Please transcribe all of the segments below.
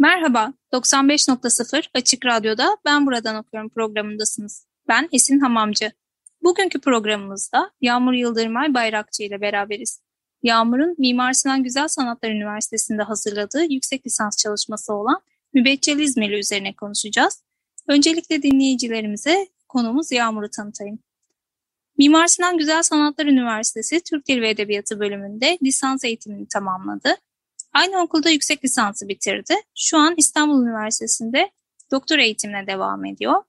Merhaba, 95.0 Açık Radyo'da Ben Buradan Okuyorum programındasınız. Ben Esin Hamamcı. Bugünkü programımızda Yağmur Yıldırmay Bayrakçı ile beraberiz. Yağmur'un Mimar Sinan Güzel Sanatlar Üniversitesi'nde hazırladığı yüksek lisans çalışması olan Mübeccel İzmirli üzerine konuşacağız. Öncelikle dinleyicilerimize konumuz Yağmur'u tanıtayım. Mimar Sinan Güzel Sanatlar Üniversitesi Türk Dili ve Edebiyatı bölümünde lisans eğitimini tamamladı. Aynı okulda yüksek lisansı bitirdi. Şu an İstanbul Üniversitesi'nde doktor eğitimine devam ediyor.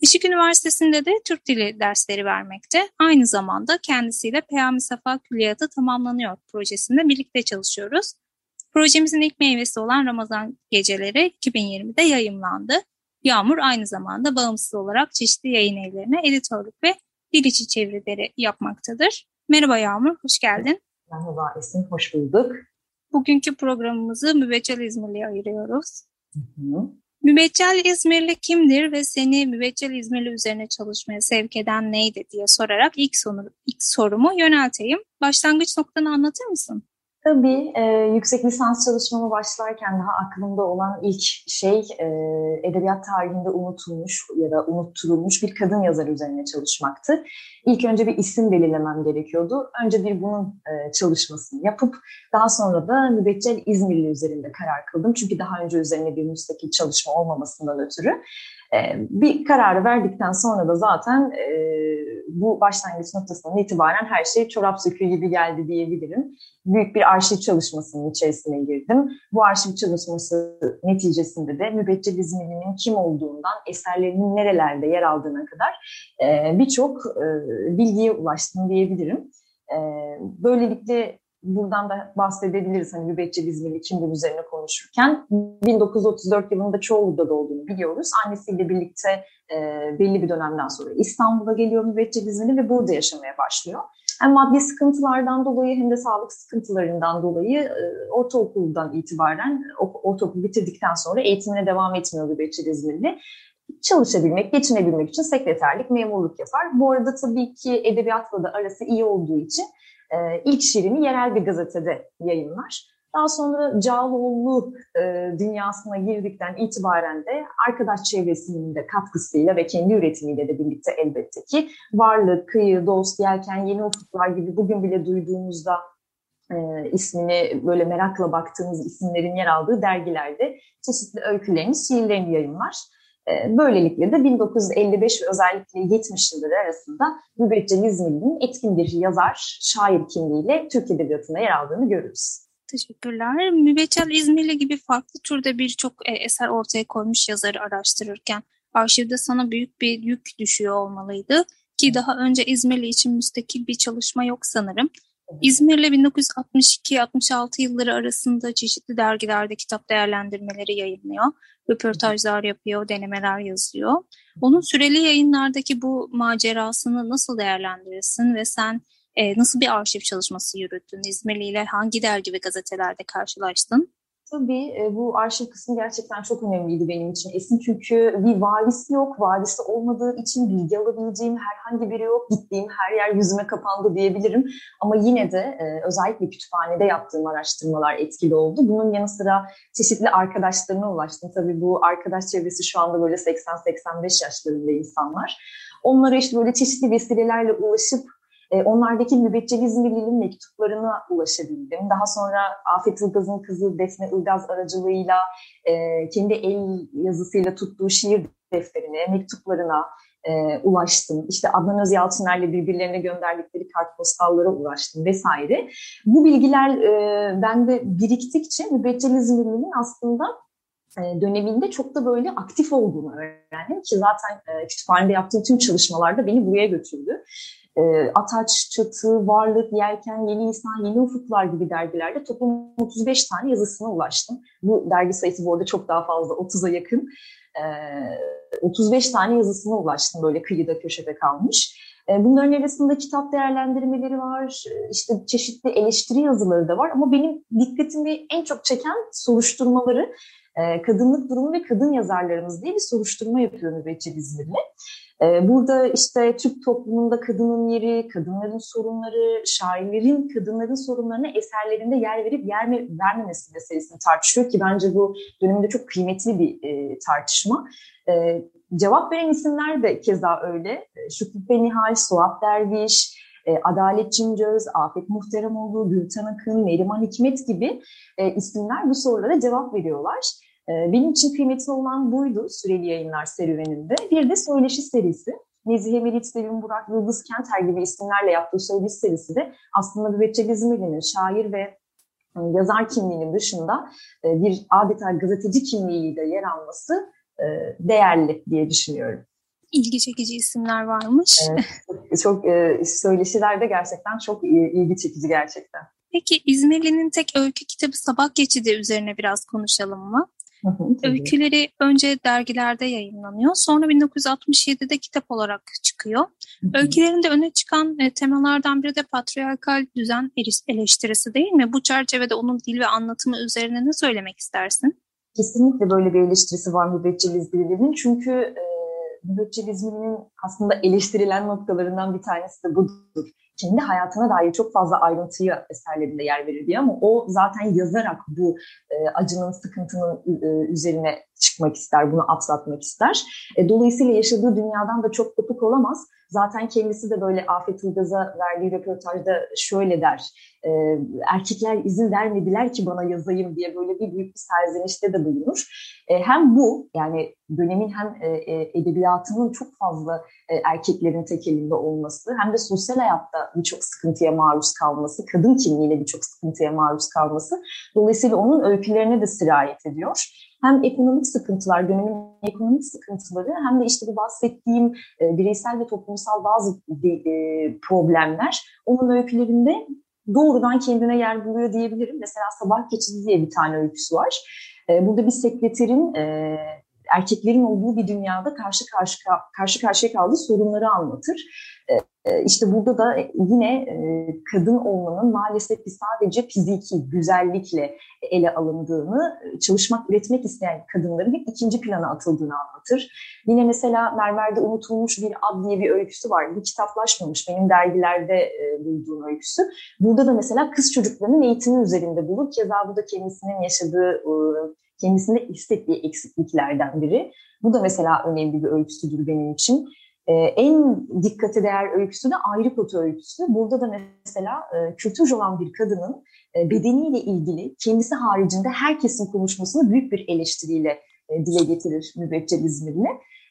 Işık Üniversitesi'nde de Türk Dili dersleri vermekte. Aynı zamanda kendisiyle Peyami Safa Külliyatı tamamlanıyor projesinde birlikte çalışıyoruz. Projemizin ilk meyvesi olan Ramazan Geceleri 2020'de yayımlandı. Yağmur aynı zamanda bağımsız olarak çeşitli yayın evlerine editörlük ve dil içi çevirileri yapmaktadır. Merhaba Yağmur, hoş geldin. Merhaba Esin, hoş bulduk. Bugünkü programımızı Mübeccel İzmirli'ye ayırıyoruz. Hı hı. Mübeccel İzmirli kimdir ve seni Mübeccel İzmirli üzerine çalışmaya sevk eden neydi diye sorarak ilk, sonu, ilk sorumu yönelteyim. Başlangıç noktanı anlatır mısın? Tabii e, yüksek lisans çalışmama başlarken daha aklımda olan ilk şey e, edebiyat tarihinde unutulmuş ya da unutturulmuş bir kadın yazar üzerine çalışmaktı. İlk önce bir isim belirlemem gerekiyordu. Önce bir bunun e, çalışmasını yapıp daha sonra da Mübeccel İzmirli üzerinde karar kıldım. Çünkü daha önce üzerine bir müstakil çalışma olmamasından ötürü. E, bir kararı verdikten sonra da zaten e, bu başlangıç noktasından itibaren her şey çorap söküğü gibi geldi diyebilirim. Büyük bir arşiv çalışmasının içerisine girdim. Bu arşiv çalışması neticesinde de Mübeccel İzmirli'nin kim olduğundan, eserlerinin nerelerde yer aldığına kadar e, birçok e, bilgiye ulaştım diyebilirim. Böylelikle buradan da bahsedebiliriz hani Mübeccel İzmirli kimdir üzerine konuşurken. 1934 yılında Çoğlu'da olduğunu biliyoruz. Annesiyle birlikte e, belli bir dönemden sonra İstanbul'a geliyor Mübeccel İzmirli ve burada yaşamaya başlıyor. Hem maddi sıkıntılardan dolayı hem de sağlık sıkıntılarından dolayı e, ortaokuldan itibaren ortaokul bitirdikten sonra eğitimine devam etmiyor Mübeccel İzmirli çalışabilmek, geçinebilmek için sekreterlik, memurluk yapar. Bu arada tabii ki edebiyatla da arası iyi olduğu için e, ilk şiirini yerel bir gazetede yayınlar. Daha sonra Cağaloğlu e, dünyasına girdikten itibaren de arkadaş çevresinin de katkısıyla ve kendi üretimiyle de birlikte elbette ki varlık, kıyı, dost, yelken, yeni ufuklar gibi bugün bile duyduğumuzda e, ismini böyle merakla baktığımız isimlerin yer aldığı dergilerde çeşitli öykülerini, şiirlerini yayınlar. Ee, böylelikle de 1955 ve özellikle 70 yılları arasında Mübeccel İzmirli'nin etkin bir yazar, şair kimliğiyle Türk Edebiyatı'nda yer aldığını görürüz. Teşekkürler. Mübeccel İzmirli gibi farklı türde birçok e, eser ortaya koymuş yazarı araştırırken arşivde sana büyük bir yük düşüyor olmalıydı. Ki daha önce İzmirli için müstakil bir çalışma yok sanırım. İzmir'le 1962-66 yılları arasında çeşitli dergilerde kitap değerlendirmeleri yayınlıyor. Röportajlar yapıyor, denemeler yazıyor. Onun süreli yayınlardaki bu macerasını nasıl değerlendirirsin ve sen e, nasıl bir arşiv çalışması yürüttün? İzmirli ile hangi dergi ve gazetelerde karşılaştın? Tabii e, bu arşiv kısmı gerçekten çok önemliydi benim için Esin. Çünkü bir varisi yok. Varisi olmadığı için bilgi alabileceğim herhangi biri yok. Gittiğim her yer yüzüme kapandı diyebilirim. Ama yine de e, özellikle kütüphanede yaptığım araştırmalar etkili oldu. Bunun yanı sıra çeşitli arkadaşlarına ulaştım. Tabii bu arkadaş çevresi şu anda böyle 80-85 yaşlarında insanlar. Onlara işte böyle çeşitli vesilelerle ulaşıp e, onlardaki mübeccel İzmirli'nin mektuplarına ulaşabildim. Daha sonra Afet Ilgaz'ın kızı Defne Ilgaz aracılığıyla e, kendi el yazısıyla tuttuğu şiir defterine, mektuplarına e, ulaştım. İşte Adnan Özyalçıner'le birbirlerine gönderdikleri kartpostallara ulaştım vesaire. Bu bilgiler e, bende biriktikçe mübeccel İzmirli'nin aslında e, döneminde çok da böyle aktif olduğunu öğrendim ki zaten e, kütüphanede yaptığım tüm çalışmalarda beni buraya götürdü. E, Ataç, Çatı, Varlık, Yelken, Yeni İnsan, Yeni Ufuklar gibi dergilerde toplam 35 tane yazısına ulaştım. Bu dergi sayısı bu arada çok daha fazla, 30'a yakın. E, 35 tane yazısına ulaştım böyle kıyıda köşede kalmış. E, bunların arasında kitap değerlendirmeleri var, işte çeşitli eleştiri yazıları da var ama benim dikkatimi en çok çeken soruşturmaları e, kadınlık durumu ve kadın yazarlarımız diye bir soruşturma yapıyor Mübeccel İzmirli. E, burada işte Türk toplumunda kadının yeri, kadınların sorunları, şairlerin kadınların sorunlarına eserlerinde yer verip yer vermemesi meselesini tartışıyor ki bence bu dönemde çok kıymetli bir e, tartışma. E, cevap veren isimler de keza öyle. E, Şükrü Nihal, Suat Derviş, e, Adalet Cimcöz, Afet Muhteremoğlu, Gülten Akın, Neriman Hikmet gibi e, isimler bu sorulara cevap veriyorlar. E, benim için kıymetli olan buydu süreli yayınlar serüveninde. Bir de söyleşi serisi. Nezihe Melit, Sevim Burak, Yıldız Kenter gibi isimlerle yaptığı söyleşi serisi de aslında Mübeccel İzmirli'nin şair ve e, yazar kimliğinin dışında e, bir adeta gazeteci kimliğiyle yer alması e, değerli diye düşünüyorum ilgi çekici isimler varmış. Evet, çok e, söyleşiler de gerçekten çok ilgi çekici gerçekten. Peki İzmirli'nin tek öykü kitabı Sabah Geçidi üzerine biraz konuşalım mı? Hı hı, Öyküleri önce dergilerde yayınlanıyor. Sonra 1967'de kitap olarak çıkıyor. Hı hı. Öykülerinde öne çıkan e, temalardan biri de patriarkal düzen eleştirisi değil mi? Bu çerçevede onun dil ve anlatımı üzerine ne söylemek istersin? Kesinlikle böyle bir eleştirisi var Mübeccel İzmirli'nin. Çünkü e, aslında eleştirilen noktalarından bir tanesi de budur kendi hayatına dair çok fazla ayrıntıyı eserlerinde yer verir diye ama o zaten yazarak bu e, acının, sıkıntının e, üzerine çıkmak ister, bunu atlatmak ister. E, dolayısıyla yaşadığı dünyadan da çok kopuk olamaz. Zaten kendisi de böyle Afet Ilgaz'a verdiği röportajda şöyle der. E, erkekler izin vermediler ki bana yazayım diye böyle bir büyük bir serzenişte de bulunur. E, hem bu yani dönemin hem e, e, edebiyatının çok fazla e, erkeklerin tek elinde olması hem de sosyal hayatta birçok sıkıntıya maruz kalması, kadın kimliğiyle birçok sıkıntıya maruz kalması dolayısıyla onun öykülerine de sirayet ediyor hem ekonomik sıkıntılar, dönemin ekonomik sıkıntıları hem de işte bu bahsettiğim e, bireysel ve toplumsal bazı e, problemler onun öykülerinde doğrudan kendine yer buluyor diyebilirim. Mesela Sabah Geçidi diye bir tane öyküsü var. E, burada bir sekreterin e, erkeklerin olduğu bir dünyada karşı karşı karşı karşıya kaldığı sorunları anlatır. E, işte burada da yine e, kadın olmanın maalesef sadece fiziki güzellikle ele alındığını, çalışmak, üretmek isteyen kadınların bir ikinci plana atıldığını anlatır. Yine mesela Mermer'de unutulmuş bir ad diye bir öyküsü var. Bir kitaplaşmamış benim dergilerde e, bulduğum öyküsü. Burada da mesela kız çocuklarının eğitimi üzerinde bulur. Keza bu da kendisinin yaşadığı, kendisinde hissettiği eksikliklerden biri. Bu da mesela önemli bir öyküsüdür benim için. Ee, en dikkate değer öyküsü de ayrı kotu öyküsü. Burada da mesela e, kültürcü olan bir kadının e, bedeniyle ilgili kendisi haricinde herkesin konuşmasını büyük bir eleştiriyle e, dile getirir Mübeccel İzmirli.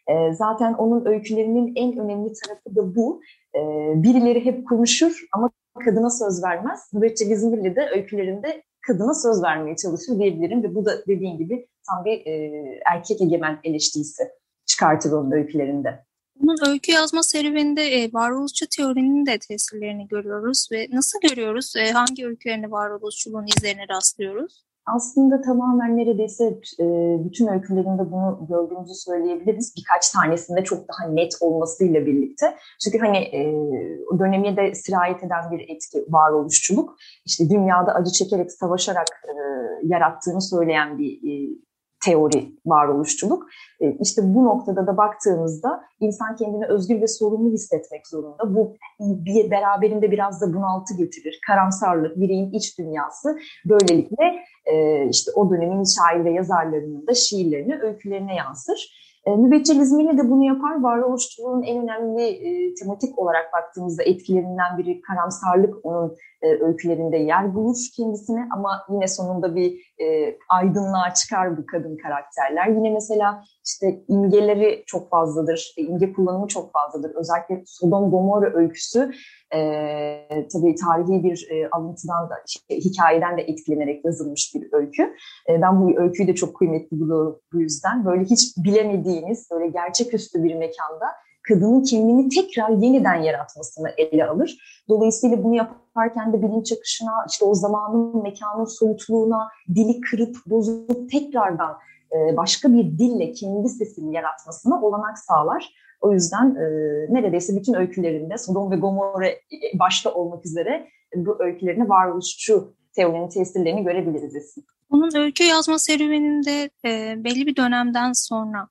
E, zaten onun öykülerinin en önemli tarafı da bu. E, birileri hep konuşur ama kadına söz vermez. Mübeccel İzmirli de öykülerinde kadına söz vermeye çalışır diyebilirim ve bu da dediğin gibi tam bir e, erkek egemen eleştirisi çıkartır onun öykülerinde. Bunun öykü yazma serüveninde e, varoluşçu teorinin de tesirlerini görüyoruz ve nasıl görüyoruz? E, hangi öykülerinde varoluşçuluğun izlerine rastlıyoruz? Aslında tamamen neredeyse e, bütün öykülerinde bunu gördüğümüzü söyleyebiliriz. Birkaç tanesinde çok daha net olmasıyla birlikte. Çünkü hani e, döneme de sirayet eden bir etki varoluşçuluk. İşte dünyada acı çekerek, savaşarak e, yarattığını söyleyen bir teori varoluşçuluk. E, işte bu noktada da baktığımızda insan kendini özgür ve sorumlu hissetmek zorunda. Bu bir beraberinde biraz da bunaltı getirir. Karamsarlık, bireyin iç dünyası böylelikle e, işte o dönemin şair ve yazarlarının da şiirlerini, öykülerine yansır. E, de bunu yapar. Varoluşçuluğun en önemli e, tematik olarak baktığımızda etkilerinden biri karamsarlık onun e, öykülerinde yer bulur kendisine ama yine sonunda bir e, aydınlığa çıkar bu kadın karakterler. Yine mesela işte imgeleri çok fazladır, imge kullanımı çok fazladır. Özellikle Sodom Gomorra öyküsü e, tabii tarihi bir e, alıntıdan da, şey, hikayeden de etkilenerek yazılmış bir öykü. E, ben bu öyküyü de çok kıymetli buluyorum bu yüzden. Böyle hiç bilemediğiniz, böyle gerçeküstü bir mekanda kadının kendini tekrar yeniden yaratmasını ele alır. Dolayısıyla bunu yaparken de bilinç akışına, işte o zamanın, mekanın soyutluğuna, dili kırıp bozup tekrardan e, başka bir dille kendi sesini yaratmasına olanak sağlar. O yüzden e, neredeyse bütün öykülerinde Sodom ve Gomorra başta olmak üzere bu öykülerini varoluşçu teorinin tesirlerini görebiliriz. Onun öykü yazma serüveninde e, belli bir dönemden sonra,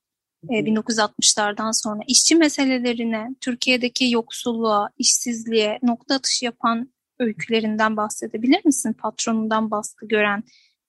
e, 1960'lardan sonra işçi meselelerine, Türkiye'deki yoksulluğa, işsizliğe nokta atışı yapan öykülerinden bahsedebilir misin? Patronundan baskı gören,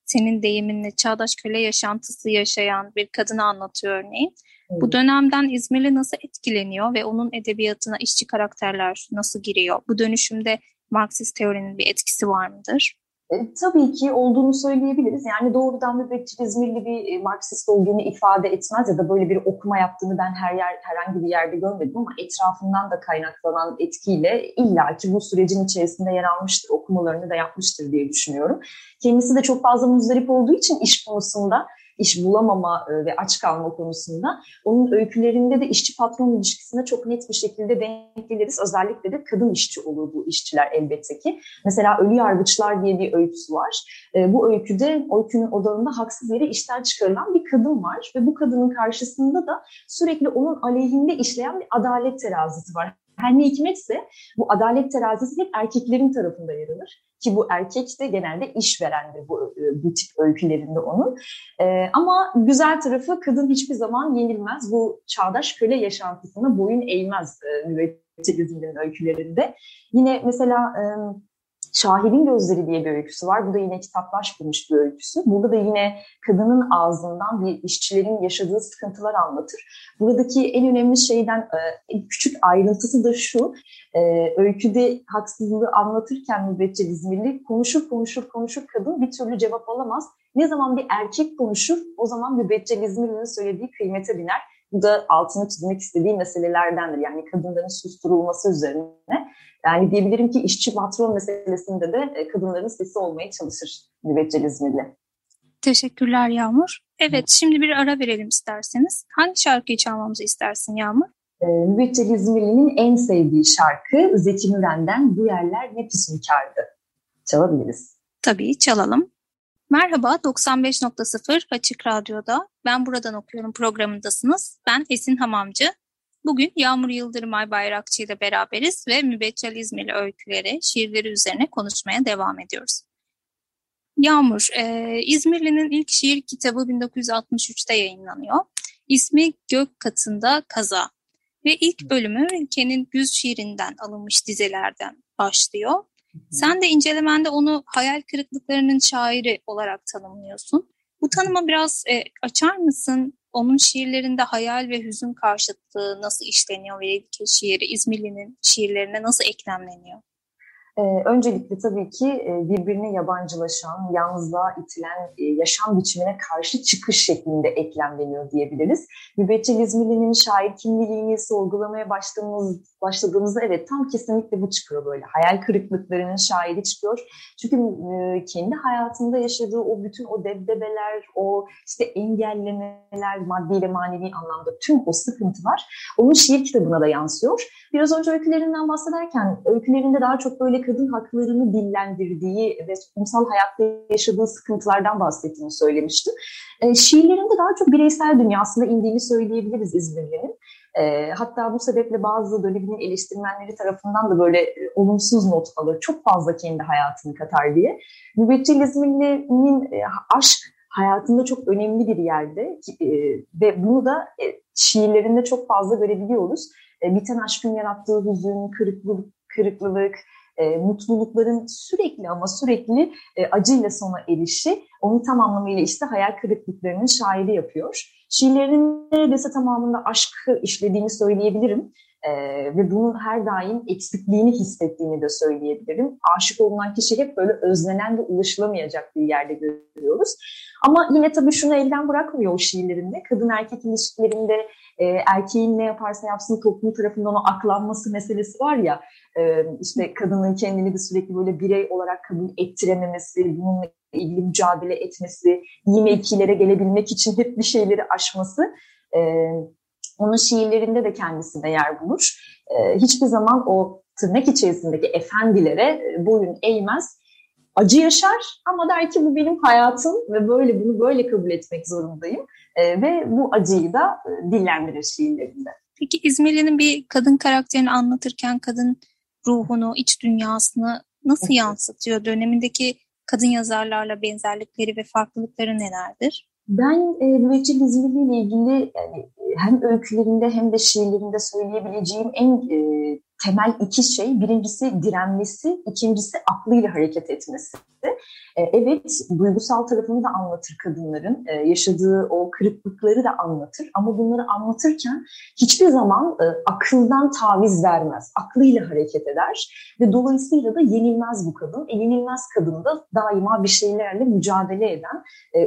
senin deyiminle çağdaş köle yaşantısı yaşayan bir kadını anlatıyor örneğin. Bu dönemden İzmirli nasıl etkileniyor ve onun edebiyatına işçi karakterler nasıl giriyor? Bu dönüşümde Marksist teorinin bir etkisi var mıdır? E, tabii ki olduğunu söyleyebiliriz. Yani doğrudan mübekçil İzmirli bir e, Marksist olduğunu ifade etmez ya da böyle bir okuma yaptığını ben her yer herhangi bir yerde görmedim ama etrafından da kaynaklanan etkiyle illaki bu sürecin içerisinde yer almıştır, okumalarını da yapmıştır diye düşünüyorum. Kendisi de çok fazla muzdarip olduğu için iş konusunda iş bulamama e, ve aç kalma konusunda onun öykülerinde de işçi patron ilişkisine çok net bir şekilde denk geliriz. Özellikle de kadın işçi olur bu işçiler elbette ki. Mesela Ölü Yargıçlar diye bir öyküsü var. E, bu öyküde öykünün odağında haksız yere işten çıkarılan bir kadın var ve bu kadının karşısında da sürekli onun aleyhinde işleyen bir adalet terazisi var. Her ne hikmetse bu adalet terazisi hep erkeklerin tarafında yer alır ki bu erkek de genelde işverendir bu, e, bu tip öykülerinde onun. Ee, ama güzel tarafı kadın hiçbir zaman yenilmez. Bu çağdaş köle yaşantısına boyun eğmez e, müvekkilizminin öykülerinde. Yine mesela e, Şahidin Gözleri diye bir öyküsü var. Bu da yine kitaplaşmamış bir öyküsü. Burada da yine kadının ağzından bir işçilerin yaşadığı sıkıntılar anlatır. Buradaki en önemli şeyden en küçük ayrıntısı da şu. Öyküde haksızlığı anlatırken mübeccel İzmirli konuşur konuşur konuşur kadın bir türlü cevap alamaz. Ne zaman bir erkek konuşur o zaman mübeccel İzmirli'nin söylediği kıymete biner. Bu da altını çizmek istediği meselelerdendir. Yani kadınların susturulması üzerine. Yani diyebilirim ki işçi patron meselesinde de e, kadınların sesi olmaya çalışır Mübeccel İzmirli. Teşekkürler Yağmur. Evet şimdi bir ara verelim isterseniz. Hangi şarkıyı çalmamızı istersin Yağmur? Ee, Mübeccel İzmirli'nin en sevdiği şarkı Zeki Müren'den Bu Yerler Ne Füsunkardı. Çalabiliriz. Tabii çalalım. Merhaba 95.0 Açık Radyo'da Ben Buradan Okuyorum programındasınız. Ben Esin Hamamcı. Bugün Yağmur Yıldırımay Bayrakçı ile beraberiz ve Mübeccel İzmirli öyküleri, şiirleri üzerine konuşmaya devam ediyoruz. Yağmur, e, İzmirli'nin ilk şiir kitabı 1963'te yayınlanıyor. İsmi Gök Katında Kaza ve ilk bölümü ülkenin güz şiirinden alınmış dizelerden başlıyor. Sen de incelemende onu hayal kırıklıklarının şairi olarak tanımlıyorsun. Bu tanıma biraz e, açar mısın? Onun şiirlerinde hayal ve hüzün karşıtlığı nasıl işleniyor ve ilk şiiri İzmirli'nin şiirlerine nasıl eklemleniyor? Ee, öncelikle tabii ki e, birbirine yabancılaşan, yalnızlığa itilen e, yaşam biçimine karşı çıkış şeklinde eklemleniyor diyebiliriz. Mübeccel İzmirli'nin şair kimliğini sorgulamaya başladığımız, başladığımızda evet tam kesinlikle bu çıkıyor böyle. Hayal kırıklıklarının şairi çıkıyor. Çünkü e, kendi hayatında yaşadığı o bütün o debdebeler, o işte engellemeler, maddi ile manevi anlamda tüm o sıkıntılar onun şiir kitabına da yansıyor. Biraz önce öykülerinden bahsederken öykülerinde daha çok böyle kadın haklarını dillendirdiği ve toplumsal hayatta yaşadığı sıkıntılardan bahsettiğini söylemiştim. E, şiirlerinde daha çok bireysel dünyasına indiğini söyleyebiliriz İzmirli'nin. E, hatta bu sebeple bazı dönemin eleştirmenleri tarafından da böyle e, olumsuz not alır. Çok fazla kendi hayatını katar diye. Mübeccel İzmirli'nin e, aşk hayatında çok önemli bir yerde e, ve bunu da e, şiirlerinde çok fazla görebiliyoruz. E, biten aşkın yarattığı hüzün, kırıklık, kırıklılık, e, mutlulukların sürekli ama sürekli e, acıyla sona erişi onu tam anlamıyla işte hayal kırıklıklarının şairi yapıyor. Şiirlerinin neredeyse tamamında aşkı işlediğini söyleyebilirim. Ee, ve bunun her daim eksikliğini hissettiğini de söyleyebilirim. Aşık olunan kişi hep böyle özlenen ve ulaşılamayacak bir yerde görüyoruz. Ama yine tabii şunu elden bırakmıyor o şiirlerinde. Kadın erkek ilişkilerinde e, erkeğin ne yaparsa yapsın toplum tarafından o aklanması meselesi var ya e, işte kadının kendini de sürekli böyle birey olarak kabul ettirememesi, bununla ilgili mücadele etmesi, iyi mevkilere gelebilmek için hep bir şeyleri aşması. E, Onun şiirlerinde de kendisine yer bulur. E, hiçbir zaman o tırnak içerisindeki efendilere e, boyun eğmez. Acı yaşar ama der ki bu benim hayatım ve böyle bunu böyle kabul etmek zorundayım. E, ve bu acıyı da e, dillendirir şiirlerinde. Peki İzmirli'nin bir kadın karakterini anlatırken kadın ruhunu, iç dünyasını nasıl yansıtıyor? Dönemindeki kadın yazarlarla benzerlikleri ve farklılıkları nelerdir? Ben e, müveccih İzmirli ile ilgili yani, hem öykülerinde hem de şiirlerinde söyleyebileceğim en e, temel iki şey. Birincisi direnmesi, ikincisi aklıyla hareket etmesi. E, evet, duygusal tarafını da anlatır kadınların. E, yaşadığı o kırıklıkları da anlatır. Ama bunları anlatırken hiçbir zaman e, akıldan taviz vermez. Aklıyla hareket eder. Ve dolayısıyla da yenilmez bu kadın. E, yenilmez kadın da daima bir şeylerle mücadele eden,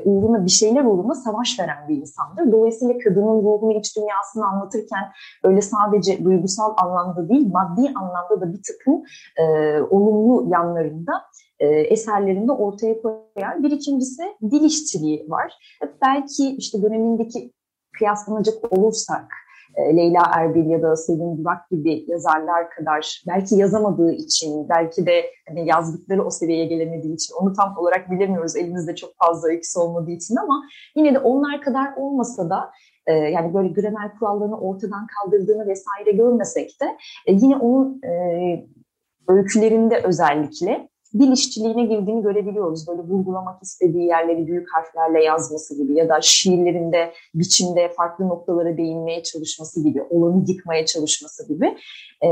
uğruna bir şeyler uğruna savaş veren bir insandır. Dolayısıyla kadının ruhunu, iç dünyasını anlatırken öyle sadece duygusal anlamda değil, maddi anlamda da bir takım e, olumlu yanlarında e, eserlerinde ortaya koyar. Bir ikincisi dil işçiliği var. Belki işte dönemindeki kıyaslanacak olursak e, Leyla Erbil ya da Selim Burak gibi yazarlar kadar belki yazamadığı için, belki de hani yazdıkları o seviyeye gelemediği için onu tam olarak bilemiyoruz. Elimizde çok fazla öyküsü olmadığı için ama yine de onlar kadar olmasa da e, yani böyle gramer kurallarını ortadan kaldırdığını vesaire görmesek de e, yine onun öykülerinde özellikle dil işçiliğine girdiğini görebiliyoruz. Böyle vurgulamak istediği yerleri büyük harflerle yazması gibi ya da şiirlerinde, biçimde farklı noktalara değinmeye çalışması gibi, olanı yıkmaya çalışması gibi e,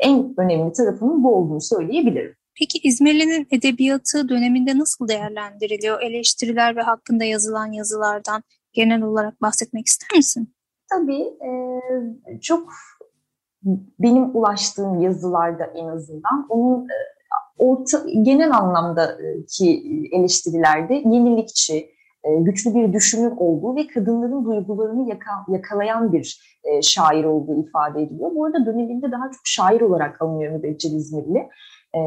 en önemli tarafının bu olduğunu söyleyebilirim. Peki İzmirli'nin edebiyatı döneminde nasıl değerlendiriliyor? Eleştiriler ve hakkında yazılan yazılardan genel olarak bahsetmek ister misin? Tabii. E, çok benim ulaştığım yazılarda en azından onun e, orta, genel anlamdaki eleştirilerde yenilikçi, e, güçlü bir düşünür olduğu ve kadınların duygularını yaka, yakalayan bir e, şair olduğu ifade ediliyor. Bu arada döneminde daha çok şair olarak alınıyor Mübeccel İzmirli. E,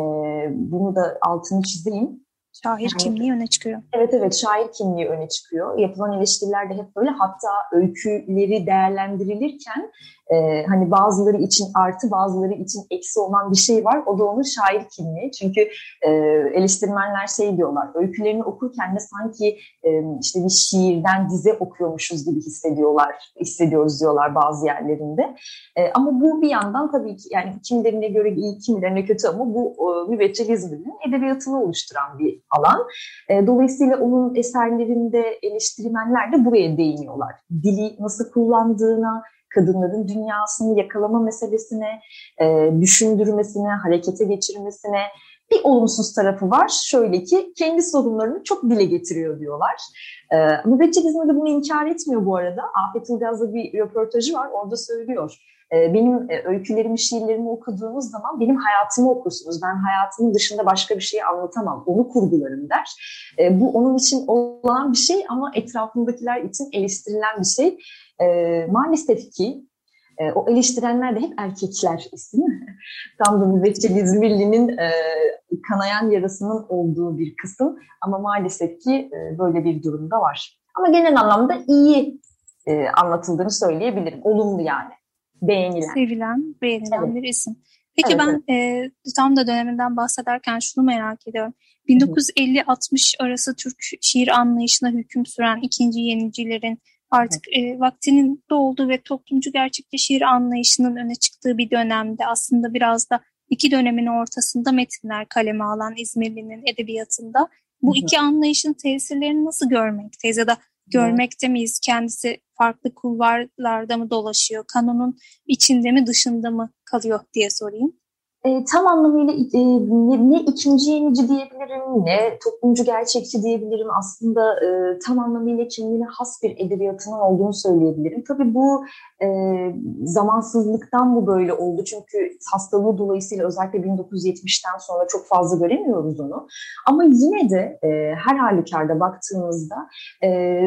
bunu da altını çizeyim. Şair yani, kimliği öne çıkıyor. Evet evet şair kimliği öne çıkıyor. Yapılan eleştiriler de hep böyle hatta öyküleri değerlendirilirken e, hani bazıları için artı bazıları için eksi olan bir şey var. O da onun şair kimliği. Çünkü e, eleştirmenler şey diyorlar öykülerini okurken de sanki e, işte bir şiirden dize okuyormuşuz gibi hissediyorlar, hissediyoruz diyorlar bazı yerlerinde. E, ama bu bir yandan tabii ki yani kimilerine göre iyi kimilerine kötü ama bu e, müveccel İzmir'in edebiyatını oluşturan bir alan. E, dolayısıyla onun eserlerinde eleştirmenler de buraya değiniyorlar. Dili nasıl kullandığına, kadınların dünyasını yakalama meselesine, e, düşündürmesine, harekete geçirmesine bir olumsuz tarafı var. Şöyle ki kendi sorunlarını çok dile getiriyor diyorlar. E, Mübeccel İzmir'de bunu inkar etmiyor bu arada. Afet Ilgaz'da bir röportajı var. Orada söylüyor. E, benim e, öykülerimi, şiirlerimi okuduğunuz zaman benim hayatımı okursunuz. Ben hayatımın dışında başka bir şey anlatamam. Onu kurgularım der. E, bu onun için olan bir şey ama etrafındakiler için eleştirilen bir şey. E, maalesef ki e, o eleştirenler de hep erkekler isim. Tam da Mübeccel İzmirli'nin e, kanayan yarasının olduğu bir kısım ama maalesef ki e, böyle bir durumda var. Ama genel anlamda iyi e, anlatıldığını söyleyebilirim. Olumlu yani. Beğenilen. Sevilen, beğenilen evet. bir isim. Peki evet, ben evet. E, tam da döneminden bahsederken şunu merak ediyorum. 1950-60 arası Türk şiir anlayışına hüküm süren ikinci yenicilerin artık e, vaktinin dolduğu ve toplumcu gerçekçi şiir anlayışının öne çıktığı bir dönemde aslında biraz da iki dönemin ortasında metinler kaleme alan İzmirli'nin edebiyatında bu iki anlayışın tesirlerini nasıl görmekteyiz ya da görmekte miyiz? Kendisi farklı kulvarlarda mı dolaşıyor? Kanonun içinde mi dışında mı kalıyor diye sorayım. E, tam anlamıyla e, ne, ne ikinci yenici diyebilirim, ne toplumcu gerçekçi diyebilirim. Aslında e, tam anlamıyla kendine has bir edebiyatının olduğunu söyleyebilirim. Tabii bu e, zamansızlıktan bu böyle oldu. Çünkü hastalığı dolayısıyla özellikle 1970'ten sonra çok fazla göremiyoruz onu. Ama yine de e, her halükarda baktığımızda... E,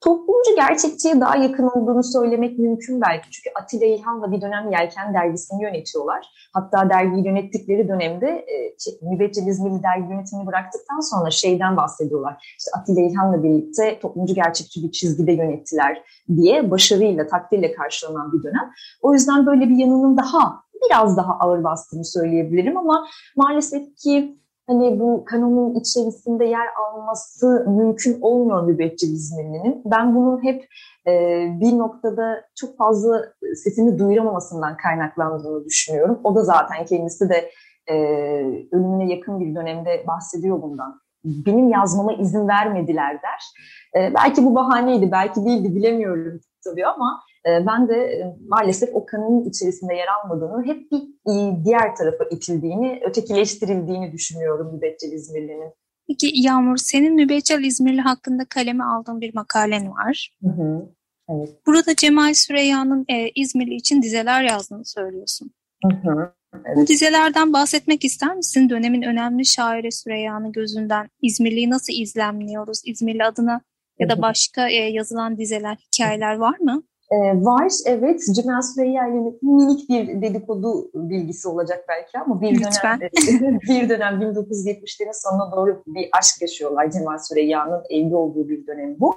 toplumcu gerçekçiye daha yakın olduğunu söylemek mümkün belki. Çünkü Atilla İlhan'la bir dönem Yelken dergisini yönetiyorlar. Hatta dergiyi yönettikleri dönemde e, şey, Mübeccel İzmirli dergi yönetimini bıraktıktan sonra şeyden bahsediyorlar. İşte Atilla İlhan'la birlikte toplumcu gerçekçi bir çizgide yönettiler diye başarıyla, takdirle karşılanan bir dönem. O yüzden böyle bir yanının daha biraz daha ağır bastığını söyleyebilirim ama maalesef ki hani bu kanonun içerisinde yer alması mümkün olmuyor mübeccel İzmirli'nin. Ben bunun hep e, bir noktada çok fazla sesini duyuramamasından kaynaklandığını düşünüyorum. O da zaten kendisi de e, ölümüne yakın bir dönemde bahsediyor bundan. Benim yazmama izin vermediler der. E, belki bu bahaneydi, belki değildi bilemiyorum tabii ama ben de e, maalesef o kanının içerisinde yer almadığını, hep bir e, diğer tarafa itildiğini, ötekileştirildiğini düşünüyorum Mübeccel İzmirli'nin. Peki Yağmur, senin Mübeccel İzmirli hakkında kaleme aldığın bir makalen var. Hı hı, evet. Burada Cemal Süreyya'nın e, İzmirli için dizeler yazdığını söylüyorsun. Hı hı, evet. Bu dizelerden bahsetmek ister misin? Dönemin önemli şairi Süreyya'nın gözünden İzmirli'yi nasıl izlemliyoruz? İzmirli adına ya da başka e, yazılan dizeler, hikayeler var mı? E, var evet Cimel Süreyya ile minik bir dedikodu bilgisi olacak belki ama bir Lütfen. dönem bir dönem 1970'lerin sonuna doğru bir aşk yaşıyorlar Cemal Süreyya'nın evli olduğu bir dönem bu.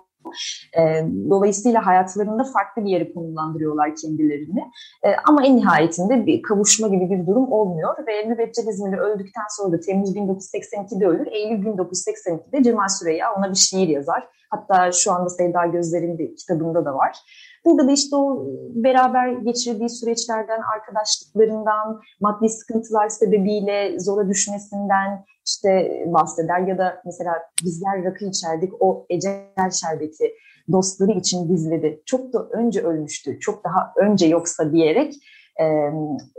E, dolayısıyla hayatlarında farklı bir yere konumlandırıyorlar kendilerini. E, ama en nihayetinde bir kavuşma gibi bir durum olmuyor ve Mübeccel İzmirli öldükten sonra da Temmuz 1982'de ölür. Eylül 1982'de Cemal Süreyya ona bir şiir yazar. Hatta şu anda Sevda Gözler'in kitabında da var. Burada da işte o beraber geçirdiği süreçlerden, arkadaşlıklarından, maddi sıkıntılar sebebiyle zora düşmesinden işte bahseder ya da mesela bizler rakı içerdik o ecel şerbeti dostları için dizledi. Çok da önce ölmüştü, çok daha önce yoksa diyerek e,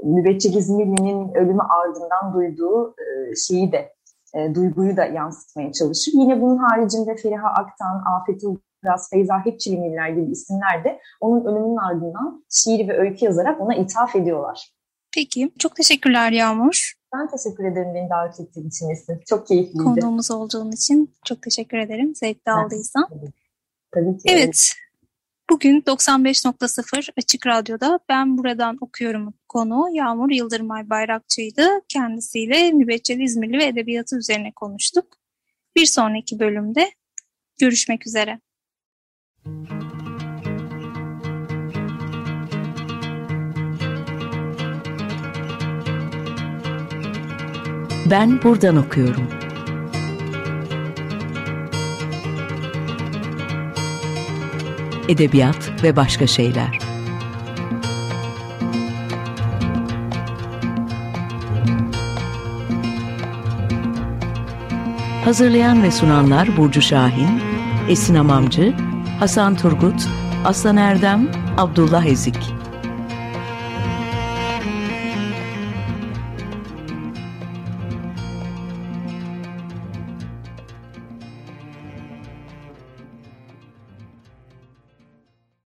Mübeccel İzmirli'nin ölümü ardından duyduğu e, şeyi de e, duyguyu da yansıtmaya çalışır. Yine bunun haricinde Feriha Aktan, Afet Ulgaz, Feyza Hepçilimiller gibi isimler de onun ölümünün ardından şiir ve öykü yazarak ona ithaf ediyorlar. Peki, çok teşekkürler Yağmur. Ben teşekkür ederim beni davet ettiğin için Esin. Çok keyifliydi. Konuğumuz olduğun için çok teşekkür ederim. Zevkli aldıysan. Tabii ki. Evet. Bugün 95.0 Açık Radyo'da Ben Buradan Okuyorum konu Yağmur Yıldırmay Bayrakçı'ydı. Kendisiyle Mübeccel İzmirli ve edebiyatı üzerine konuştuk. Bir sonraki bölümde görüşmek üzere. Ben buradan okuyorum. Edebiyat ve başka şeyler. Hazırlayan ve sunanlar Burcu Şahin, Esin Amamcı, Hasan Turgut, Aslan Erdem, Abdullah Ezik.